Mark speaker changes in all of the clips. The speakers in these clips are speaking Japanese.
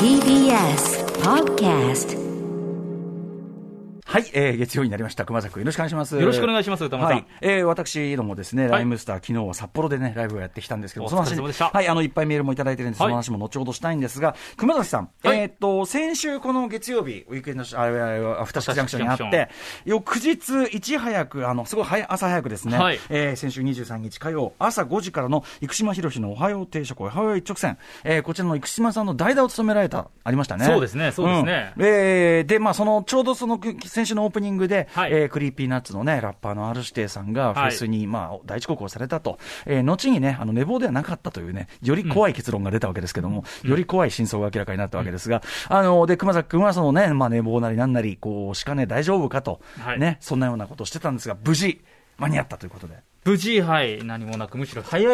Speaker 1: TBS Podcast
Speaker 2: はい、えー、月曜になりました。熊崎君よろしくお願いします。
Speaker 3: よろしくお願いします歌丸さん。
Speaker 2: はい、えー、私どもですね、ライムスター、昨日は札幌でね、ライブをやってきたんですけど、
Speaker 3: お
Speaker 2: その話はい、あの、いっぱいメールもいただいてるんで、その話も後ほどしたいんですが、熊崎さん、
Speaker 3: はい。
Speaker 2: えーっと、先週この月曜日、ウィークエンドシ、ああアフターシッジャンクションにあって、翌日、いち早く、あの、すごい早朝早くですね、
Speaker 3: はい。
Speaker 2: えー先週23日火曜、朝5時からの生島博士のおはよう定食、おはよう一直線、えーこちらの生島さんの代打を務められた、ありましたね。
Speaker 3: そうですねそうですね。
Speaker 2: うん。えーで、まあ、その、ちょうどその、先週のオープニングで、
Speaker 3: はい。
Speaker 2: えー Creepy Nuts のね、ラッパーの R 指定さんがフェスに、まあ、大遅刻をされたと。えー後にね、あの、寝坊ではなかったというね、より怖い結論が出たわけですけども、より怖い真相が明らかになったわけですが、あの、で、熊崎君はそのね、まあ、寝坊なりなんなり、こう、しかね、大丈夫かと、
Speaker 3: はい。
Speaker 2: ね、そんなようなことをしてたんですが、無事、間に合ったということで。
Speaker 3: 無事、はい、何もなく、むしろ早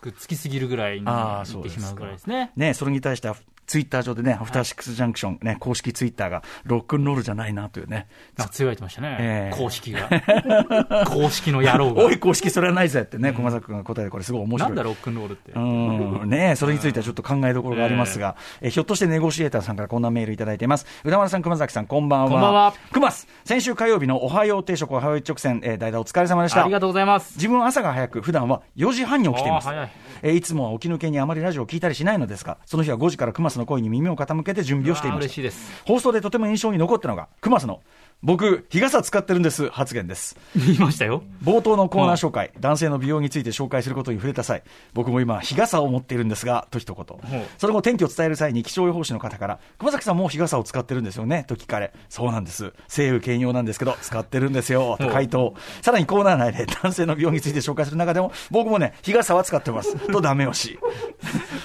Speaker 3: くつきすぎるぐらいに
Speaker 2: ああ、
Speaker 3: 行ってしまうぐらいですね。
Speaker 2: ね、それに対しては、ツイッター上でね、アフターシックスジャンクション、ね、公式ツイッターが、ロックンロールじゃないなというね、
Speaker 3: なんか強いてましたね、
Speaker 2: ええ
Speaker 3: 公式が。公式の野郎が。
Speaker 2: おい、公式それはないぜってね、熊崎君が答えて、これすごい面白い。
Speaker 3: なんだロックンロールって。
Speaker 2: うんねそれについてはちょっと考えどころがありますが、えひょっとしてネゴシエーターさんからこんなメールいただいています。歌丸さん、熊崎さん、こんばんは。
Speaker 3: こんばんは
Speaker 2: 熊す、先週火曜日のおはよう定食、おはよう一直線、えー代打お疲れ様でした。
Speaker 3: ありがとうございます。
Speaker 2: 自分は朝が早く、普段は4時半に起きています。
Speaker 3: い
Speaker 2: えーいつもは起き抜けにあまりラジオを聞いたりしないのですが、その日は5時から熊須の声に耳を傾けて準備をしていました。
Speaker 3: 嬉しいです。
Speaker 2: 放送でとても印象に残ったのが、熊須の、僕、日傘使ってるんです発言です。
Speaker 3: 言いましたよ。
Speaker 2: 冒頭のコーナー紹介、男性の美容について紹介することに触れた際、僕も今、日傘を持っているんですが、と一言。その後、天気を伝える際に気象予報士の方から、熊崎さんもう日傘を使ってるんですよね？と聞かれ、そうなんです。西雨兼用なんですけど、使ってるんですよ、と回答。さらにコーナー内で男性の美容について紹介する中でも、僕もね、日傘は使ってます。とダメ押し。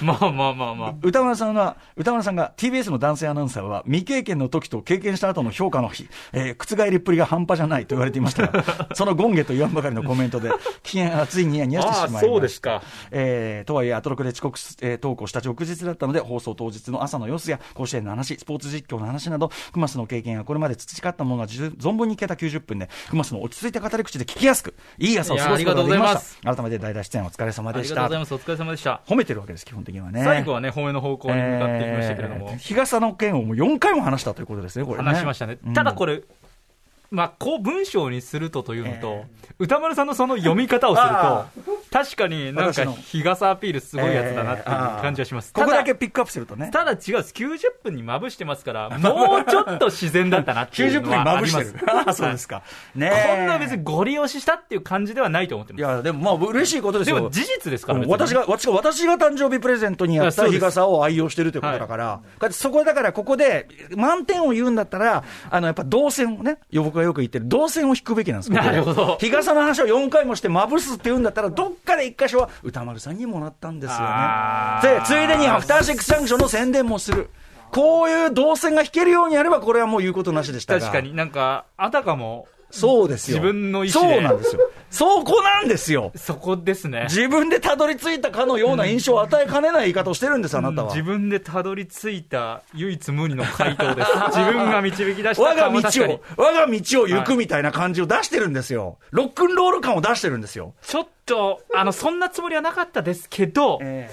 Speaker 3: まあまあまあまあ。
Speaker 2: 歌丸さんは、歌丸さんが TBS の男性アナウンサーは未経験の時と経験した後の評価の日、えー覆りっぷりが半端じゃないと言われていましたが、その権下と言わんばかりのコメントで、機嫌がついにやにやしてしまいました。
Speaker 3: ああそうですか
Speaker 2: えーとはいえ、アトロクで遅刻す、えー投稿した翌日だったので、放送当日の朝の様子や甲子園の話、スポーツ実況の話など、熊須の経験やこれまで培ったものが存分に聞けた90分で、熊須の落ち着いた語り口で聞きやすく、いい朝を過ごすことができま
Speaker 3: いやありがとうございま
Speaker 2: した。改めて代打出演お疲れ様
Speaker 3: あり
Speaker 2: でした。
Speaker 3: がとうございます。お疲れ様でした。
Speaker 2: 褒めてるわけです、基本的にはね。
Speaker 3: 最後はね、褒めの方向に向かっていきましたけれども。
Speaker 2: えー日傘の件をもう4回も話したということですね、これね。
Speaker 3: 話しましたね。ただこれ、まあ、こう文章にするとというのと、歌丸さんのその読み方をする
Speaker 2: あ
Speaker 3: と、確かになんか日傘アピールすごいやつだなっていう感じはします。
Speaker 2: ここだ
Speaker 3: た
Speaker 2: けピックアップするとね。
Speaker 3: ただ違うんです。90分にまぶしてますから、もうちょっと自然だったなってい
Speaker 2: 90
Speaker 3: うのは
Speaker 2: 分にま
Speaker 3: あります。
Speaker 2: ぶしてる。そうですか。ねえ
Speaker 3: こんな別にゴリ押ししたっていう感じではないと思ってます。
Speaker 2: いや、でもまあ、嬉しいことですよ。
Speaker 3: でも事実ですから、別に
Speaker 2: 私が、私が、私が誕生日プレゼントにやった日傘を愛用してるということだから、そこだからここで満点を言うんだったら、あの、やっぱ動線をね、僕がよく言ってる動線を引くべきなんです
Speaker 3: なるほど
Speaker 2: 日傘の話を4回もしてまぶすって言うんだったら、どっかで1箇所は歌丸さんにもらったんですよねで、ついでにアフターシックスジャンクションの宣伝もする。こういう動線が引けるようにやれば、これはもう言うことなしでしたが。
Speaker 3: 確かになんか、あたかも、
Speaker 2: そうですよ。
Speaker 3: 自分の意思で
Speaker 2: そうなんですよ。そこなんですよ。
Speaker 3: そこですね。
Speaker 2: 自分でたどり着いたかのような印象を与えかねない言い方をしてるんです、あなたは。
Speaker 3: 自分でたどり着いた唯一無二の回答です。自分が導き出した
Speaker 2: 我が道を、我が道を行くみたいな感じを出してるんですよ。ロックンロール感を出してるんですよ。
Speaker 3: ちょっと、あの、そんなつもりはなかったですけど、
Speaker 2: え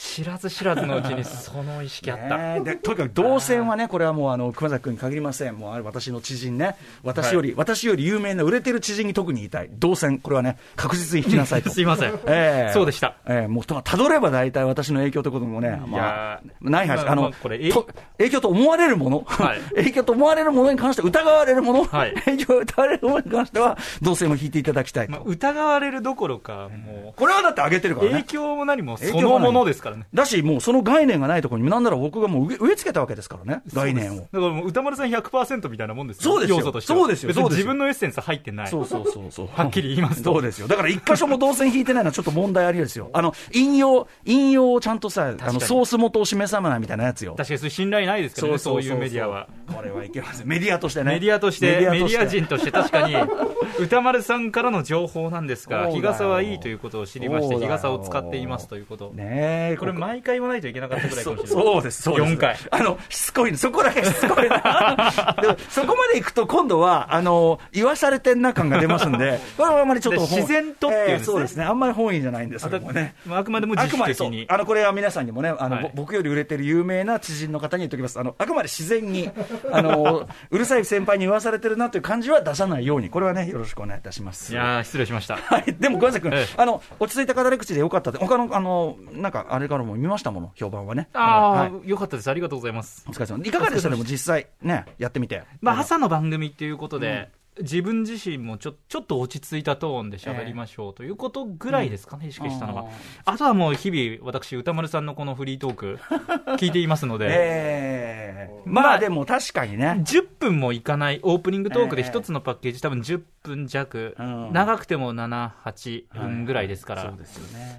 Speaker 3: 知らず知らずのうちに その意識あった。
Speaker 2: でとにかく動線はね、これはもうあの熊崎君に限りません、もう私の知人ね、私より、私より有名な売れてる知人に特に言いたい、動線、これはね、確実に引きなさいと。
Speaker 3: すいません。
Speaker 2: ええ。
Speaker 3: そうでした。
Speaker 2: ええ。もうとたどれば大体私の影響ということもね、まあ
Speaker 3: や、
Speaker 2: ない話、
Speaker 3: まあ
Speaker 2: あの、
Speaker 3: まあこれ
Speaker 2: 影響と思われるもの、
Speaker 3: はい。
Speaker 2: 影響と思われるものに関して、疑われるもの、
Speaker 3: はい。
Speaker 2: 影響を疑われるものに関しては、動線を引いていただきたいと。
Speaker 3: まあ、疑われるどころか、も
Speaker 2: これはだって上げてる
Speaker 3: う、
Speaker 2: からね。
Speaker 3: 影響も何もそのものですからね。
Speaker 2: だし、もうその概念がないところに、なんなら僕がもう植え付けたわけですからね、概念を。
Speaker 3: だからもう歌丸さん100%みたいなもんですよ。
Speaker 2: そうですよ
Speaker 3: 要素としては
Speaker 2: そうですよ
Speaker 3: 自分のエッセンス入ってない。
Speaker 2: そうそうそうそう。
Speaker 3: はっきり言いますと
Speaker 2: そうですよ。だから一箇所も動線引いてないのはちょっと問題ありですよ。あの、引用、引用をちゃんとさ、あの、ソース元を示さないみたいなやつよ。
Speaker 3: 確かにそれ信頼ないですからね、そういうメディアは。。
Speaker 2: これはいけません。メディアとしてね。
Speaker 3: メディアとして、メデ
Speaker 2: と
Speaker 3: ィア人として確かに、歌丸さんからの情報なんですが、日傘はいいということを知りまして、日傘を使っていますということ。
Speaker 2: ねえ、
Speaker 3: これ毎回言わないといけなかったぐらいかもしれない。
Speaker 2: そうです、そうです。
Speaker 3: 4回。
Speaker 2: あの、しつこいの、そこだけしつこいな。でもそこまで行くと、今度は、あの、言わされてんな感が出ますんで、これはあんまりちょっと
Speaker 3: 自然とっていうね
Speaker 2: えーそうですね。あんまり本意じゃないんですけどもね。
Speaker 3: まああくまでも自
Speaker 2: あくまでそう
Speaker 3: 主的に。
Speaker 2: あのこれは皆さんにもね、あの、
Speaker 3: はい
Speaker 2: ぼ僕より売れてる有名な知人の方に言っておきます。あのあくまで自然に、あのうるさい先輩に言わされてるなという感じは出さないように、これはね、よろしくお願いいたします。
Speaker 3: いやー、失礼しました。
Speaker 2: はい、でも、ごめんなさい、君
Speaker 3: ええ
Speaker 2: あの落ち着いた語り口でよかったって、他のあのなんかあれからも見ましたもの、評判はね。
Speaker 3: ああ、
Speaker 2: はい
Speaker 3: よかったです。ありがとうございます。
Speaker 2: お疲れ様いかがでした？でも実際ね、やってみて。
Speaker 3: まあ、朝の番組っていうことで、自分自身もちょちょっと落ち着いたトーンで喋りましょうということぐらいですかね、意識したのは。あとはもう日々、私、歌丸さんのこのフリートーク、聞いていますので、
Speaker 2: ええ。
Speaker 3: まあ
Speaker 2: まあでも確かにね、
Speaker 3: 10分もいかないオープニングトークで
Speaker 2: ええ。
Speaker 3: 一つのパッケージ、多分10分弱、
Speaker 2: うん。
Speaker 3: 長くても7、8分ぐらいですから。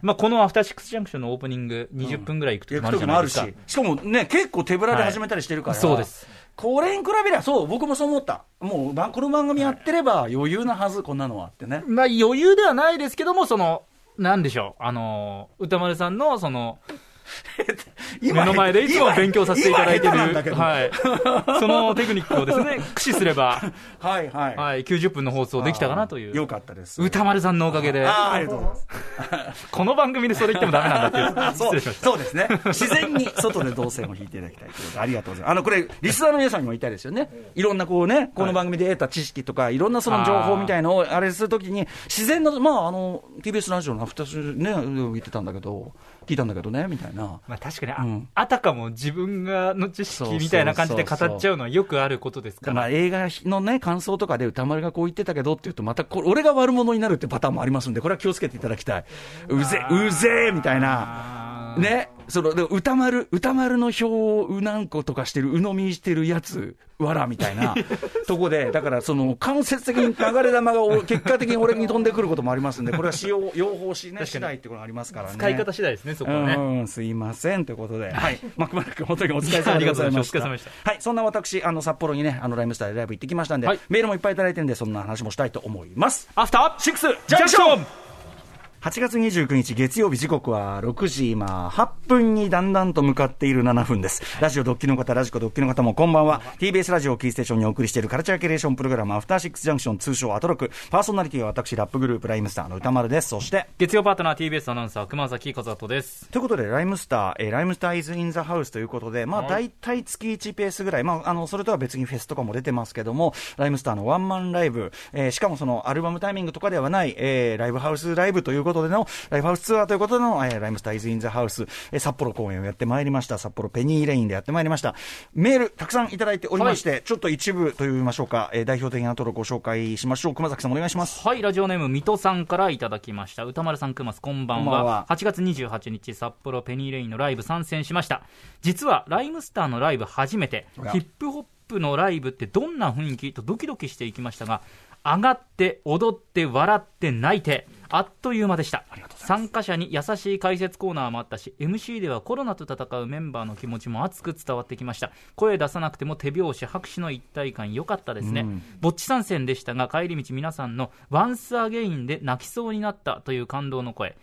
Speaker 3: まあ、このアフターシックスジャンクションのオープニング、20分ぐらいいく時もある
Speaker 2: 行く時もあるし
Speaker 3: じゃないですか。、
Speaker 2: し。かもね、結構手ぶらで始めたりしてるから、
Speaker 3: そうです。
Speaker 2: これに比べりゃ、そう、僕もそう思った。もう、ばこの番組やってれば余裕なはず、こんなのはってね。
Speaker 3: まあ、余裕ではないですけども、その、なんでしょう、あの、歌丸さんの、その、目の前でいつも勉強させていただいてる、はい。そのテクニックをですね、駆使すれば、
Speaker 2: はいはい。
Speaker 3: はい、90分の放送できたかなとい
Speaker 2: よ
Speaker 3: う。
Speaker 2: かったです。
Speaker 3: 歌丸さんのおかげで、
Speaker 2: ああ、ありがとうございます。
Speaker 3: この番組でそれ言ってもダメなんだっていう、
Speaker 2: そう
Speaker 3: 失礼しました。
Speaker 2: そうですね。自然に外で動線を引いていただきたいということで、ありがとうございます。あの、これ、リスナーの皆さんにも言いたいですよね。いろんなこうね、この番組で得た知識とか、いろんなその情報みたいのをあれするときに、自然な、まあ、あの、TBS ラジオのアフターシュね、言ってたんだけど、聞いたんだけどね、みたいな。
Speaker 3: まあ確かに、あ
Speaker 2: うん
Speaker 3: あたかも自分がの知識みたいな感じで語っちゃうのはよくあることですから。
Speaker 2: まあ、映画のね、感想とかで歌丸がこう言ってたけどって言うと、またこれ、俺が悪者になるってパターンもありますんで、これは気をつけていただきたい。うぜ、うぜえみたいな。ね、そので歌丸、歌丸の票をうなんことかしてる、鵜呑みしてるやつ、わらみたいな とこで、だからその間接的に流れ玉がお結果的に俺に飛んでくることもありますんで、これは使用、用法しね、
Speaker 3: 確かに。
Speaker 2: 次第ってことがありますからね。
Speaker 3: 使い方次第ですね、そこはね。
Speaker 2: うん、すいませんということで、はい、マクマル君、本当にお疲れ様でございました。はい、そんな私、あの札幌にね、あのライムスターでライブ行ってきましたんで、
Speaker 3: はい。
Speaker 2: メールもいっぱいいただいてるんで、そんな話もしたいと思います。
Speaker 3: アフター
Speaker 2: シックスジ
Speaker 3: ジャンクション
Speaker 2: 8月29日月曜日時刻は6時今8分にだんだんと向かっている7分です。ラジオドッキリの方、ラジコドッキリの方もこんばんは。TBS ラジオをキーステーションにお送りしているカルチャーキュレーションプログラムアフターシックスジャンクション通称アトロク。パーソナリティは私、ラップグループライムスターの歌丸です。そして、
Speaker 3: 月曜パートナー TBS アナウンサー熊崎和人です。
Speaker 2: ということで、ライムスター、えーライムスターイズ・イン・ザ・ハウスということで、まあ、大体月1ペースぐらい、まあ、あの、それとは別にフェスとかも出てますけども、ライムスターのワンマンライブ、えーしかもそのアルバムタイミングとかではない、えーライブハウスライブということでの、ライブハウスツアーということでの、えーライムスターイズ・イン・ザ・ハウス、えー札幌公演をやってまいりました。札幌ペニーレインでやってまいりました。メール、たくさんいただいておりまして、ちょっと一部といいましょうか、えー代表的なところご紹介しましょう。熊崎さんお願いします。
Speaker 3: はい、ラジオネーム、水戸さんからいただきました。歌丸さん、熊須、こんばんは。
Speaker 2: こんばんは
Speaker 3: 8月28日、札幌ペニーレインのライブ参戦しました。実は、ライムスターのライブ初めてヒップホップのライブってどんな雰囲気？とドキドキしていきましたが、上がって、踊って、笑って、泣いて、あっという間でした。参加者に優しい解説コーナーもあったし、MC ではコロナと戦うメンバーの気持ちも熱く伝わってきました。声出さなくても手拍子、拍手の一体感良かったですね。
Speaker 2: うん
Speaker 3: ぼっち参戦でしたが、帰り道皆さんのワンスアゲインで泣きそうになったという感動の声。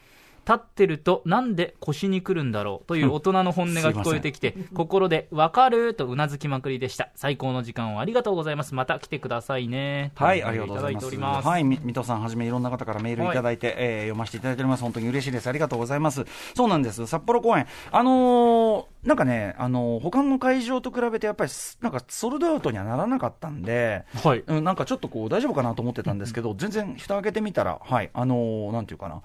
Speaker 3: 立ってるとなんで腰に来るんだろうという大人の本音が聞こえてきて、心でわかるとうなずきまくりでした。最高の時間をありがとうございます。また来てくださいね。
Speaker 2: はい、
Speaker 3: と
Speaker 2: ありがとうございます。はい、み水戸さんはじめいろんな方からメールいただいて、えー読ませていただいております。本当に嬉しいです。ありがとうございます。そうなんです。札幌公演。あのーなんかね、あのー他の会場と比べてやっぱりす、なんかソールドアウトにはならなかったんで、
Speaker 3: はい。
Speaker 2: うん、なんかちょっとこう大丈夫かなと思ってたんですけど、全然蓋開けてみたら、はい、あのーなんていうかな。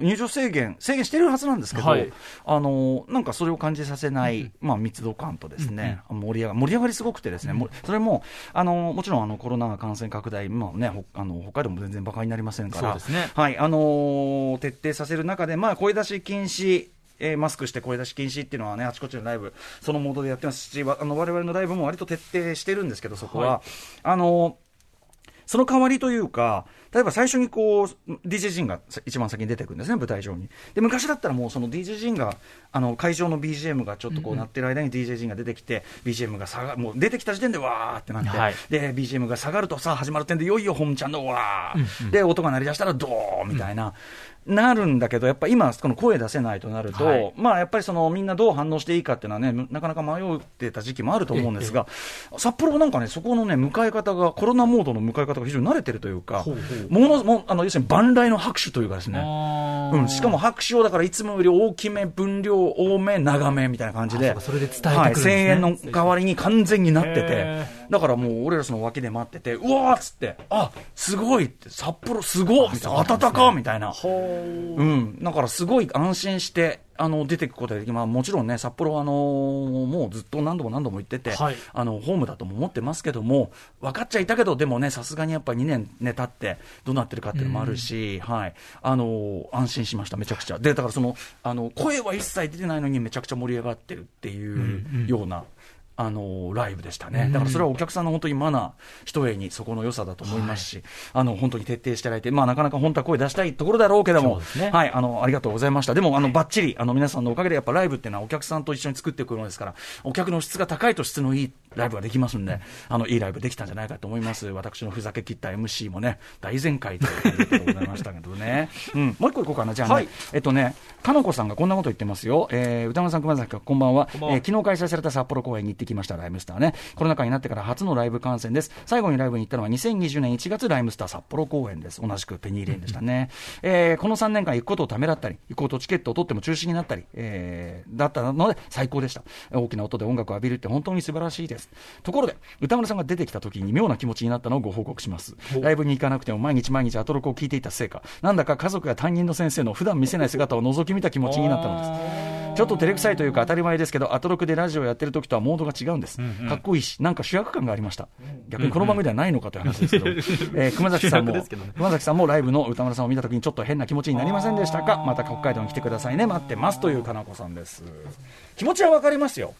Speaker 2: 入場制限、制限してるはずなんですけど、
Speaker 3: はい
Speaker 2: あのーなんかそれを感じさせない、まあ、密度感とですね、盛り上が盛り上がりすごくてですね、もうそれも、あのーもちろんあのコロナ感染拡大、まあね、ほあの北海道も全然馬鹿になりませんから、
Speaker 3: そうですね
Speaker 2: はい、あのー徹底させる中で、まあ、声出し禁止、えーマスクして声出し禁止っていうのはね、あちこちのライブ、そのモードでやってますし、わあの我々のライブも割と徹底してるんですけど、そこは。
Speaker 3: は
Speaker 2: あのーその代わりというか、例えば最初にこう、DJ ジンが一番先に出てくるんですね、舞台上に。で、昔だったらもうその DJ ジンが、あの、会場の BGM がちょっとこう鳴ってる間に DJ ジンが出てきて、BGM が下がもう出てきた時点でわーってなって、
Speaker 3: はい。
Speaker 2: で、BGM が下がるとさあ始まる点でいよいよ本ちゃんのわー、で、音が鳴り出したらドーンみたいな。なるんだけど、やっぱ今、この声出せないとなると、
Speaker 3: はい。
Speaker 2: まあやっぱりそのみんなどう反応していいかっていうのはね、なかなか迷ってた時期もあると思うんですが、札幌なんかね、そこのね、迎え方が、コロナモードの迎え方が非常に慣れてるというか、
Speaker 3: ほうほう
Speaker 2: ものもあの要するに万来の拍手というかですね。うん、しかも拍手をだからいつもより大きめ、分量多め、長めみたいな感じで、
Speaker 3: あそれで伝えてくるん
Speaker 2: はい、
Speaker 3: ですね。
Speaker 2: 1000円の代わりに完全になってて。
Speaker 3: へ、
Speaker 2: だからもう俺らその脇で待ってて、うわーっつって、あすごいって、札幌すごいみたいな、暖かみたいな。うん、だからすごい安心して、あの出ていくことができまあ、もちろんね、札幌はあのもうずっと何度も何度も言ってて、
Speaker 3: はい
Speaker 2: あのホームだとも思ってますけども、分かっちゃいたけど、でもね、さすがにやっぱ2年、ね、経って、どうなってるかっていうのもあるし、はい、あの安心しました、めちゃくちゃ。で、だからそのあの声は一切出てないのに、めちゃくちゃ盛り上がってるっていうような。あのライブでしたね、だからそれはお客さんの本当にマナー、一重にそこの良さだと思いますし、あの本当に徹底していただいて、まあ、なかなか本当は声出したいところだろうけども、
Speaker 3: ね。
Speaker 2: はい、あのありがとうございました、でもあのばっちりあの皆さんのおかげで、やっぱライブっていうのはお客さんと一緒に作っていくものですから、お客の質が高いと質のいいライブができますんで、あのいいライブできたんじゃないかと思います、私のふざけ切った MC もね、大全開ということでございましたけどね、うん、もう一個いこうかな、じゃあね、
Speaker 3: はい。
Speaker 2: えっとね、かのこさんがこんなこと言ってますよ、えー歌丸さん、熊崎さん、こんばんは、
Speaker 3: んばんは。
Speaker 2: えー昨日開催された札幌公演に行ってきました、ライムスターね、コロナ禍になってから初のライブ観戦です、最後にライブに行ったのは2020年1月、ライムスター札幌公演です、同じくペニーレーンでしたね、えーこの3年間、行くことをためらったり、行こうとチケットを取っても中止になったり、えーだったので、最高でした、大きな音で音楽を浴びるって本当に素晴らしいです。ところで、歌丸さんが出てきた時に妙な気持ちになったのをご報告します。ライブに行かなくても毎日毎日アトロクを聞いていたせいか、なんだか家族や担任の先生の普段見せない姿を覗き見た気持ちになったのです。ちょっと照れくさいというか当たり前ですけど、アトロクでラジオやってる時とはモードが違うんです。かっこいいし、なんか主役感がありました。逆にこの番組ではないのかという話ですけど、えー熊崎さんも、
Speaker 3: ね
Speaker 2: 熊崎さんもライブの歌丸さんを見た時にちょっと変な気持ちになりませんでしたか？また北海道に来てくださいね。待ってますというかなこさんです。気持ちはわかりますよ。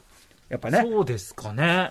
Speaker 2: やっぱね。
Speaker 3: そうですかね。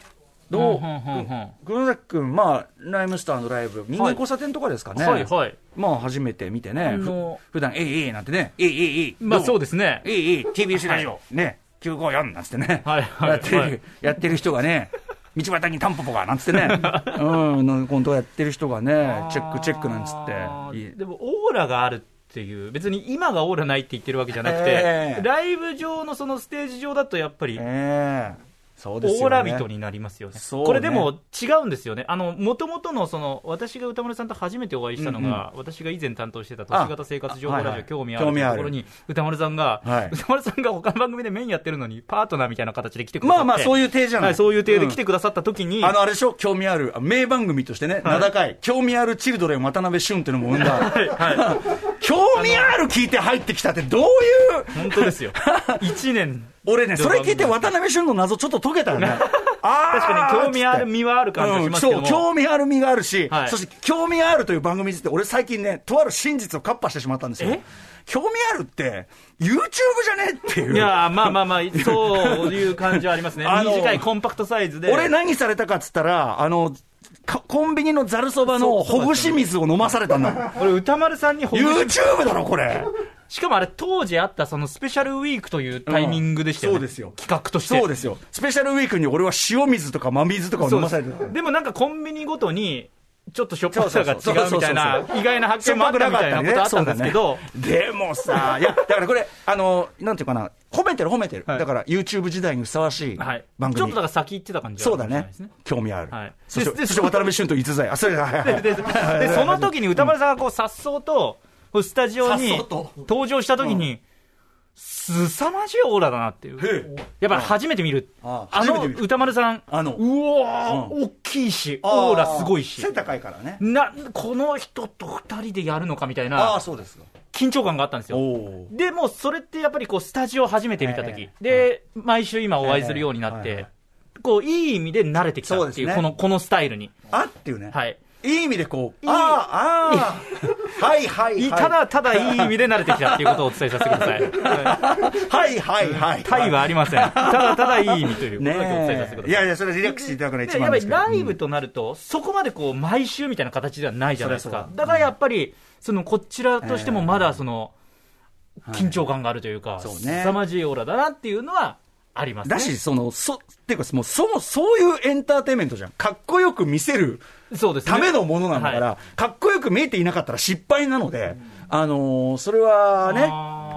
Speaker 2: どう、
Speaker 3: んんうんうん
Speaker 2: 熊崎君、まあ、ライムスターのライブ、人間交差点とかですかね。
Speaker 3: はいはい。
Speaker 2: まあ、初めて見てね。ふ普段、えいえいなんてね、えいえいえい。
Speaker 3: まあそう
Speaker 2: で
Speaker 3: ですね。
Speaker 2: えいえい、TBS ラジオ、ね、954なんつってね。
Speaker 3: はいはい
Speaker 2: やってる、
Speaker 3: はい
Speaker 2: やってる人がね、道端にタンポポがなんつってね。うん、の本当やってる人がね、チェックチェックなんつって。
Speaker 3: でもオーラがあるっていう別に今がオーラないって言ってるわけじゃなくて、
Speaker 2: ええ
Speaker 3: ライブ上のそのステージ上だとやっぱり
Speaker 2: ええそうですよね。
Speaker 3: オーラ人になりますよね。これでも違うんですよね。あの、もともとのその、私が歌丸さんと初めてお会いしたのが、私が以前担当してた都市型生活情報ラジオ興味あるところに、歌丸さんが、
Speaker 2: はい。
Speaker 3: 歌丸さんが他の番組でメインやってるのに、パートナーみたいな形で来てくださって。
Speaker 2: まあまあ、そういう体じゃない。
Speaker 3: はい、そういう体で来
Speaker 2: ん。
Speaker 3: てくださった時に、
Speaker 2: あの、あれでしょ？興味ある、名番組としてね、名高い、興味あるチルドレン渡辺俊っていうのも生んだ。興味ある聞いて入ってきたってどういう、
Speaker 3: 本当ですよ。1年。
Speaker 2: 俺ね、それ聞いて渡辺俊の謎ちょっと解けたよね。
Speaker 3: 確かに興味ある身はある感じがしますけども
Speaker 2: うんそう、興味ある身があるし、
Speaker 3: はい
Speaker 2: そして興味あるという番組について、俺最近ね、とある真実をカッパしてしまったんですよ
Speaker 3: え？
Speaker 2: 興味あるって、YouTube じゃねっていう。
Speaker 3: いやーまあまあまあ、そういう感じはありますね。
Speaker 2: あの
Speaker 3: 短いコンパクトサイズで。
Speaker 2: 俺何されたかっつったら、あの、かコンビニのざるそばのほぐし水を飲まされたんだ。
Speaker 3: 俺、歌丸さんにほぐし
Speaker 2: YouTube だろ、これ。
Speaker 3: しかもあれ、当時あったそのスペシャルウィークというタイミングでしたよね。
Speaker 2: うんそうですよ
Speaker 3: 企画として。
Speaker 2: そうですよ。スペシャルウィークに俺は塩水とか真水とかを飲まされてた。
Speaker 3: でもなんかコンビニごとに、ちょっとしょっぱさが違
Speaker 2: そう
Speaker 3: みたいな意外な発見もあったみたいなことあったんですけど、
Speaker 2: ねでもさ、いや、だからこれ、あの、なんていうかな、褒めてる褒めてる。
Speaker 3: はい
Speaker 2: だから YouTube 時代にふさわしい
Speaker 3: はい。
Speaker 2: 番組。
Speaker 3: ちょっとだから先行ってた感じは
Speaker 2: そうだね。興味ある。
Speaker 3: はい
Speaker 2: そして、そして渡辺俊と逸材。あ、それ
Speaker 3: で、ででその時に歌丸さんがこう、さっそうと、スタジオに登場した時に、すさまじいオーラだなっていう。やっぱり初めて見る。
Speaker 2: あ
Speaker 3: あの歌丸さん、
Speaker 2: あの
Speaker 3: うわー、
Speaker 2: う
Speaker 3: 大きいし、オーラすごいし
Speaker 2: 背。高いからね。
Speaker 3: な、この人と二人でやるのかみたい
Speaker 2: ああ、
Speaker 3: な
Speaker 2: そうですか。
Speaker 3: 緊張感があったんですよ。でも、それってやっぱりこう、スタジオ初めて見た時
Speaker 2: ええ
Speaker 3: で、毎週今お会いするようになって、こう、いい意味で慣れてきたっていう、この、このスタイルに。
Speaker 2: あっていうね。
Speaker 3: はい。
Speaker 2: いい意味でこう、ああ、ああ、はいはいはい。
Speaker 3: いただただいい意味で慣れてきたっていうことをお伝えさせてください。はい
Speaker 2: はいはいはい。
Speaker 3: タイはありません。ただただいい意味ということ
Speaker 2: ね
Speaker 3: だけお伝えさせてください。
Speaker 2: いやいや、それはリラックスしていただくのが一
Speaker 3: でやっぱりライブとなると、そこまでこう毎週みたいな形ではないじゃないです。かだからやっぱり、そのこちらとしてもまだその、緊張感があるというか、
Speaker 2: そうね
Speaker 3: 凄まじいオーラだなっていうのはありますね。
Speaker 2: だし、その、そ、っていうか、もう、そも、そういうエンターテインメントじゃん。かっこよく見せる
Speaker 3: そうですね。
Speaker 2: ためのものなんだから、
Speaker 3: は
Speaker 2: かっこよく見えていなかったら失敗なので、あのーそれはね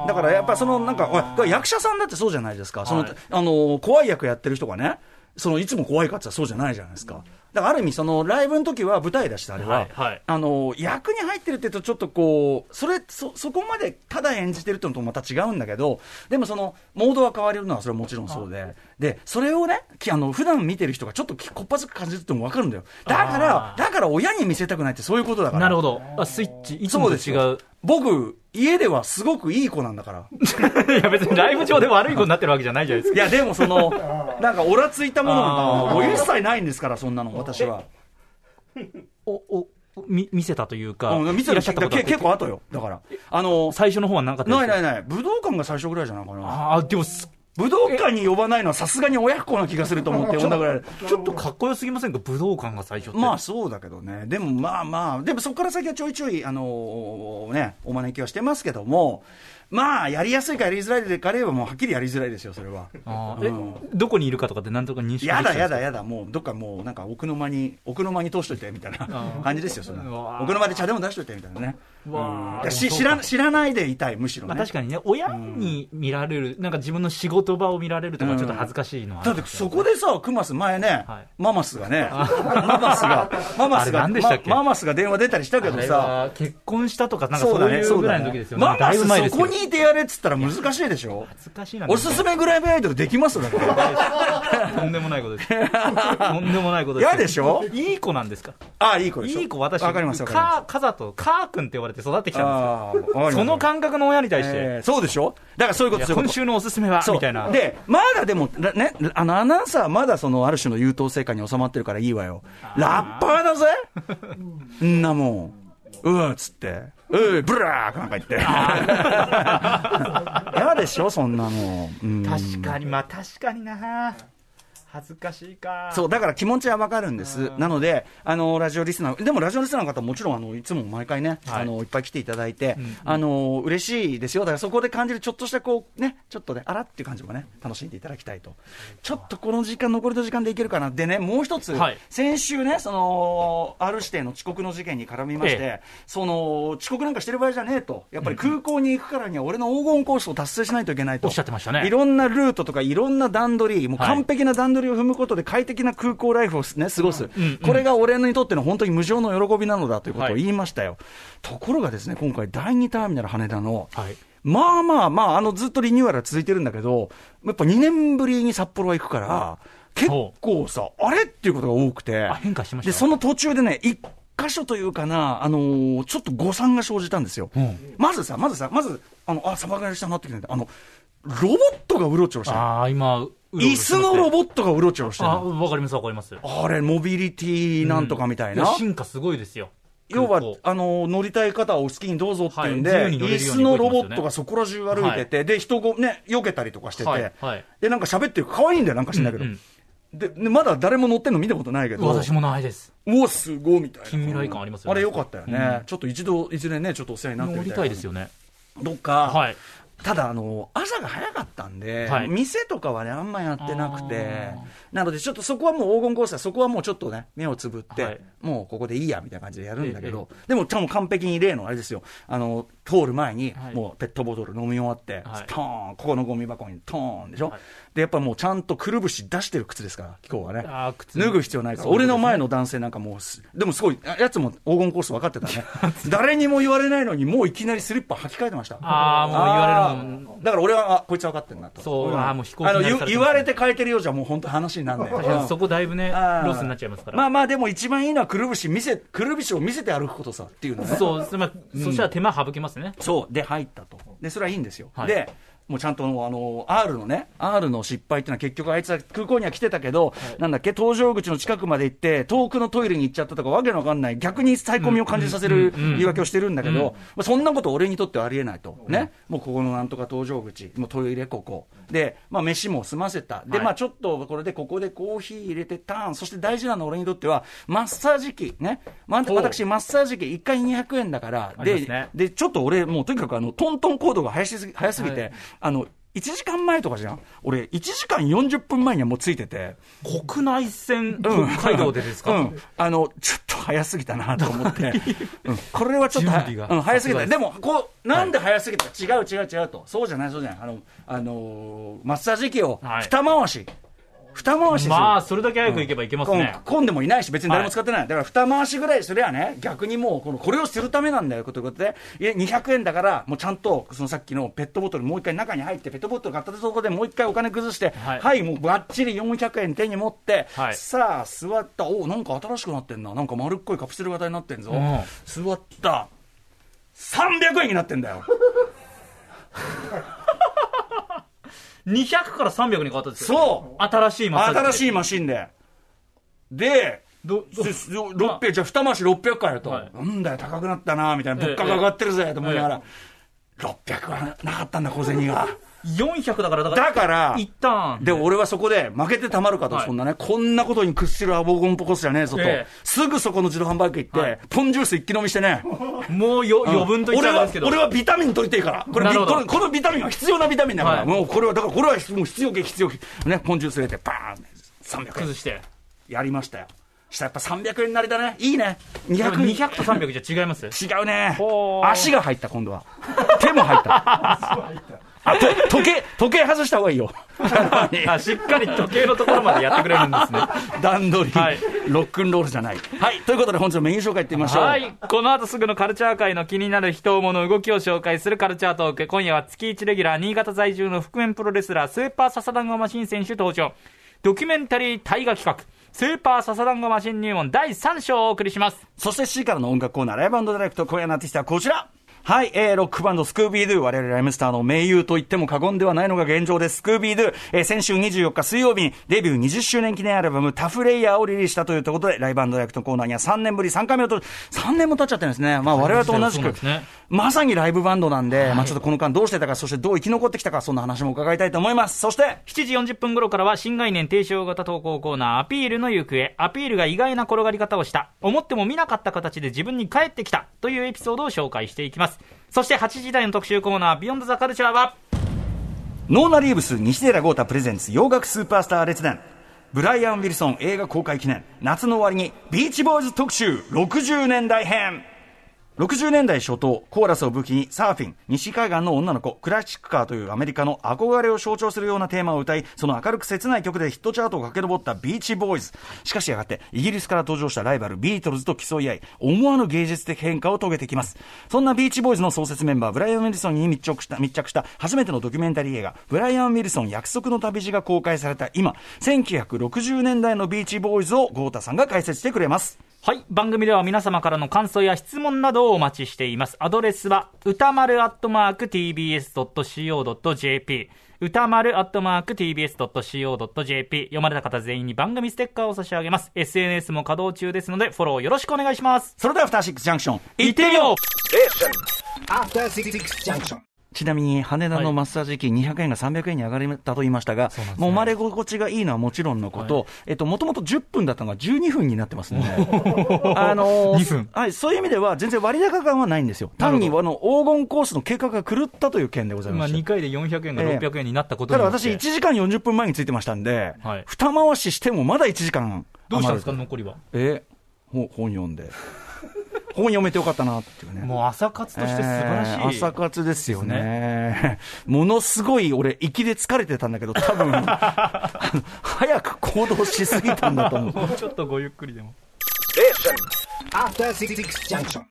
Speaker 2: だからやっぱそのなんか、役者さんだってそうじゃないですか、その
Speaker 3: はい。
Speaker 2: あのー怖い役やってる人がね、そのいつも怖いかって言ったらそうじゃないじゃないですか。だからある意味、そのライブの時は舞台だし、あれは、
Speaker 3: はいはい。
Speaker 2: あの役に入ってるって言うと、ちょっとこう、それそ、そこまでただ演じてるってのとまた違うんだけど、でもその、モードは変われるのはそれはもちろんそうで、で、それをね、きあの普段見てる人がちょっとこっぱずく感じるってのも分かるんだよ。だからだから親に見せたくないってそういうことだから。
Speaker 3: なるほど。あスイッチ、いつもと違う。。
Speaker 2: 僕、家ではすごくいい子なんだから。
Speaker 3: いや別にライブ上で悪い子になってるわけじゃないじゃないですか。
Speaker 2: いや、でもその、なんか、オラついたものなん
Speaker 3: あー
Speaker 2: か、もう一切ないんですから、そんなの、私は。
Speaker 3: お、お、み見せたというか、
Speaker 2: うん、見てる
Speaker 3: いらっしゃったことは
Speaker 2: 結構後よ。だから。あの、
Speaker 3: 最初の方はなかった
Speaker 2: ないないない。武道館が最初ぐらいじゃないかな。
Speaker 3: ああ、でもす、
Speaker 2: 武道館に呼ばないのはさすがに親不孝な気がすると思って呼んだぐらい。
Speaker 3: ちょっとかっこよすぎません？か武道館が最初って。
Speaker 2: まあそうだけどね。でもまあまあ、でもそこから先はちょいちょい、あのね、お招きはしてますけども、まあ、やりやすいかやりづらいかあればもうはっきりやりづらいですよ、それは。うん。
Speaker 3: え、どこにいるかとかってなんとか認識
Speaker 2: やだやだやだ、もうどっかもうなんか奥の間に、奥の間に通しといてみたいな感じですよ、そんな。
Speaker 3: うわー。
Speaker 2: 奥の間で茶でも出しといてみたいなね。
Speaker 3: う
Speaker 2: ん。し知ら知らないでいたい、むしろね。
Speaker 3: まあ確かにね、親に見られる、なんか自分の仕事場を見られるとかちょっと恥ずかしいのはあ
Speaker 2: だってそこでさ、クマス前ね、
Speaker 3: はい。
Speaker 2: ママスがね、ママスが、ママスが、ママスが電話出たりしたけどさ、
Speaker 3: は結婚したとか、なんかそういうぐらいの時ですよね。だいぶ
Speaker 2: ママス。そこにいてやれっつったら難しいでしょ？
Speaker 3: 恥ずかしいな。
Speaker 2: おすすめグラビアアイドルできます？だ。
Speaker 3: とんでもないことです。とんでもないことです。
Speaker 2: 嫌でしょ？
Speaker 3: いい子なんですか？
Speaker 2: ああ、いい子でしょ。
Speaker 3: いい子、私、
Speaker 2: わかります、わかります。
Speaker 3: カー、カザと、カー君って呼ばれて育ってきたんですよ。その感覚の親に対して、
Speaker 2: えーそうでしょ？だからそういうこと。
Speaker 3: 今週のおすすめは、みたいな。
Speaker 2: で、まだでも、らね、あの、アナウンサーはまだその、ある種の優等生感に収まってるからいいわよ。ラッパーだぜんなもん。うわ、つって。うい、ブラーなんか言って。嫌 でしょそんなの。うん
Speaker 3: 確かに、まあ確かにな恥ずかしいか。
Speaker 2: そう、だから気持ちはわかるんです。なので、あの、ラジオリスナー、でもラジオリスナーの方もちろん、あの、いつも毎回ね、
Speaker 3: はい
Speaker 2: あの、いっぱい来ていただいて、
Speaker 3: ん
Speaker 2: あの、嬉しいですよ。だからそこで感じるちょっとしたこう、ね、ちょっとね、あらっていう感じもね、楽しんでいただきたいと。ちょっとこの時間、残りの時間でいけるかな。でね、もう一つ、
Speaker 3: はい
Speaker 2: 先週ね、その、R 指定の遅刻の事件に絡みまして、
Speaker 3: え
Speaker 2: その、遅刻なんかしてる場合じゃねえと。やっぱり空港に行くからには俺の黄金コースを達成しないといけないと。
Speaker 3: おっしゃってましたね
Speaker 2: いろんなルートとか、いろんな段取り、もう
Speaker 3: はい
Speaker 2: 完璧な段取りを踏むことで快適な空港ライフをね、過ごす、
Speaker 3: んうん。
Speaker 2: これが俺にとっての本当に無上の喜びなのだということを言いましたよ。ところがですね、今回、第2ターミナル羽田の、
Speaker 3: はい。
Speaker 2: まあまあまあ、あのずっとリニューアルは続いてるんだけど、やっぱ2年ぶりに札幌は行くから、結構さ、あれっていうことが多くて。
Speaker 3: あ、変化しました？
Speaker 2: でその途中でね、一箇所というかな、あのーちょっと誤算が生じたんですよ。
Speaker 3: うん。
Speaker 2: まずさ、まずさ、まず、あの、あ、サバガニしたなってきてあの、ロボットがうろちょろしてる。
Speaker 3: ああ、今、
Speaker 2: 椅子のロ
Speaker 3: ッ
Speaker 2: ボットがうろちょろしてる
Speaker 3: あ、わかりますわかります。
Speaker 2: あれ、モビリティなんとかみたいな。
Speaker 3: や進化すごいですよ。
Speaker 2: 要はあの、乗りたい方はお好きにどうぞっていうんで、
Speaker 3: はい
Speaker 2: 椅子のロボットがそこら中歩いてて、で、人をね、避けたりとかしてて、
Speaker 3: はいはい
Speaker 2: で、なんか喋ってる、可愛いんだよ、なんかしんないけど。
Speaker 3: うんうん
Speaker 2: でで、まだ誰も乗ってんの見たことないけど、
Speaker 3: 私もないです。
Speaker 2: うわ、すごいみたいな。
Speaker 3: 近未来感ありますよね
Speaker 2: あれよかったよね。ちょっと一度、いずれね、ちょっとお世話になって
Speaker 3: 乗り
Speaker 2: みたい
Speaker 3: たいですよね。
Speaker 2: どっか、
Speaker 3: はい。
Speaker 2: ただ、あの、朝が早かったんで、
Speaker 3: はい。
Speaker 2: 店とかはね、あんまやってなくて
Speaker 3: あ、
Speaker 2: なので、ちょっとそこはもう黄金コースは、そこはもうちょっとね、目をつぶって、
Speaker 3: はい。
Speaker 2: もうここでいいや、みたいな感じでやるんだけど、でも、ちゃんと完璧に例のあれですよ、あの、通る前に
Speaker 3: は、い。
Speaker 2: もうペットボトル飲み終わって、
Speaker 3: はい。
Speaker 2: トーン、ここのゴミ箱にトーンでしょ、
Speaker 3: はい。
Speaker 2: で、やっぱもうちゃんとくるぶし出してる靴ですから、今日はね。
Speaker 3: あー靴
Speaker 2: 脱ぐ必要ないから、
Speaker 3: そうですね。
Speaker 2: 俺の前の男性なんかもうす、でもすごい、あやつも黄金コース分かってたね。誰にも言われないのに、もういきなりスリッパ履き替えてました。
Speaker 3: あーもう言われる
Speaker 2: だから俺は、あこいつは分かってんなと。
Speaker 3: そうんあーもう飛行機
Speaker 2: あの言言われて変えてるようじゃもう本当話になんね
Speaker 3: 確かにそこだいぶね、ロスになっちゃいますから。
Speaker 2: まあまあでも一番いいのはくるぶし見せ、くるぶしを見せて歩くことさっていうのね。
Speaker 3: そう、まあ、そしたら手間省けますね。
Speaker 2: そう。で、入ったと。で、それはいいんですよ。
Speaker 3: はい
Speaker 2: で、もうちゃんとあの、R のね、R の失敗っていうのは結局あいつは空港には来てたけど、なんだっけ、搭乗口の近くまで行って、遠くのトイレに行っちゃったとかわけのわかんない、逆に最込みを感じさせる
Speaker 3: うんうんうん。
Speaker 2: 言い訳をしてるんだけ
Speaker 3: うん。
Speaker 2: ど、まあそんなこと俺にとってはありえないと。ね。もうここのなんとか搭乗口、もうトイレここ。で、まあ飯も済ませた。で、
Speaker 3: はい。
Speaker 2: まあちょっとこれでここでコーヒー入れてターン、そして大事なのは俺にとっては、マッサージ機、ね。ま私、マッサージ機。1回200円だから、で
Speaker 3: ね、
Speaker 2: で、ちょっと俺、もうとにかくあの、トントンコードが速すぎ早すぎて、
Speaker 3: はい
Speaker 2: あの、1時間前とかじゃん？俺、1時間40分前にはもうついてて。
Speaker 3: 国内線、北海道でですか、
Speaker 2: うん、あの、ちょっと早すぎたなと思って、うん、これはちょっとうん、早すぎた。でも、こう、なんで早すぎた、はい、違う違う違う。と。そうじゃない、そうじゃない。あの、あのー、マッサージ機を二回し。はい二回し
Speaker 3: まあ、それだけ早く行けばいけますね。
Speaker 2: 混んでもいないし、別に誰も使ってない。だから二回しぐらいすればね、逆にもう、この、これをするためなんだよ、ということで、いや、200円だから、もうちゃんと、そのさっきのペットボトルもう一回中に入って、ペットボトル買ったところでもう一回お金崩して、はい、はい、もうばっちり400円手に持って、はい、さあ、座った、おなんか新しくなってんな。なんか丸っこいカプセル型になってんぞ。うん、座った。300円になってんだよ。
Speaker 3: 200から300に変わったんです
Speaker 2: よ。そう
Speaker 3: 新しいマシン。
Speaker 2: 新しいマシンで。で、ど、ど、600、じゃあ二回し600回やと、はい、なんだよ、高くなったな、みたいな、物価が上がってるぜ、と思いながら、ええ、600はなかったんだ、小銭が。
Speaker 3: 400だから、
Speaker 2: だから、だから
Speaker 3: 一旦。
Speaker 2: で、俺はそこで負けてたまるかと、そんなね、こんなことに屈するアボゴンポコスじゃねえぞと、すぐそこの自動販売機行って、ポンジュース一気飲みしてね。
Speaker 3: もうよ、余分と言っちゃうんですけど。
Speaker 2: 俺はビタミン取りてえから。これ、このビタミンは必要なビタミンだから、もうこれは、だからこれはもう必要系必要系。ね、ポンジュース入れて、バーン !300 円。
Speaker 3: 崩して。
Speaker 2: やりましたよ。したらやっぱ300円になりだね。いいね。
Speaker 3: 200, 200と300じゃ違います？
Speaker 2: 違うね。足が入った、今度は。手も入った。あと時計、時計外した方がいいよ。
Speaker 3: あしっかり時計のところまでやってくれるんですね。
Speaker 2: 段取り、はい、ロックンロールじゃない。はい、ということで本日のメニュー紹介いってみましょう。
Speaker 3: はい、この後すぐのカルチャー界の気になる人、物、動きを紹介するカルチャートーク。今夜は月1レギュラー、新潟在住の覆面プロレスラー、スーパーササダンゴマシン選手登場。ドキュメンタリー大河企画。スーパーササダンゴマシン入門第3章をお送りします。
Speaker 2: そして C からの音楽コーナー、ライブダイレクト、今夜のアーティストはこちら。はい、えー、ロックバンドスクービードゥ、我々ライムスターの盟友と言っても過言ではないのが現状です。スクービードゥ、えー、先週24日水曜日にデビュー20周年記念アルバムタフレイヤーをリリースしたということで、ライブダイレクトコーナーには3年ぶり3回目のと、3年も経っちゃってるんですね。まあ我々と同じく、ね、まさにライブバンドなんで、はい、まあちょっとこの間どうしてたか、そしてどう生き残ってきたか、そんな話も伺いたいと思います。そして、
Speaker 3: 7時40分頃からは新概念提唱型投稿コーナー、アピールの行方、アピールが意外な転がり方をした、思っても見なかった形で自分に返ってきたというエピソードを紹介していきます。そして8時台の特集コーナー、 Beyond the Culture は、
Speaker 2: ノーナリーブス西寺豪太プレゼンツ洋楽スーパースター列伝。ブライアン・ウィルソン映画公開記念。夏の終わりにビーチボーイズ特集60年代編。60年代初頭、コーラスを武器にサーフィン、西海岸の女の子、クラシックカーというアメリカの憧れを象徴するようなテーマを歌い、その明るく切ない曲でヒットチャートを駆け上ったビーチボーイズ。しかしやがて、イギリスから登場したライバルビートルズと競い合い、思わぬ芸術的変化を遂げてきます。そんなビーチボーイズの創設メンバー、ブライアン・ウィルソンに密着した、密着した初めてのドキュメンタリー映画、ブライアン・ウィルソン約束の旅路が公開された今、1960年代のビーチボーイズを豪太さんが解説してくれます。
Speaker 3: はい。番組では皆様からの感想や質問などをお待ちしています。アドレスは、歌丸アットマーク tbs.co.jp 歌丸アットマーク tbs.co.jp 読まれた方全員に番組ステッカーを差し上げます。SNS も稼働中ですので、フォローよろしくお願いします。
Speaker 2: それでは、アフターシックスジャンクション、
Speaker 3: 行ってみよう
Speaker 2: アフターシックスジャンクション。ちなみに羽田のマッサージ機200円が300円に上がったと言いましたが、はいもう生まれ心地がいいのはもちろんのこと、はい、えっと、もともと10分だったのが12分になってますので、あのー、はい、そういう意味では全然割高感はないんですよ。単にあの黄金コースの計画が狂ったという件でございます。
Speaker 3: まあ、2回で400円が600円になったことによ
Speaker 2: って、えー、ただ私1時間40分前についてましたんで、はい、二回ししてもまだ1時間
Speaker 3: どうしたんですか、残りは？
Speaker 2: えー、本読んで。本読めてよかったなっていうね。
Speaker 3: もう朝活として素晴らしい、えー、
Speaker 2: 朝活ですよね。ものすごい俺、息で疲れてたんだけど、多分 早く行動しすぎたんだと思う。
Speaker 3: もうちょっとごゆっくりでも。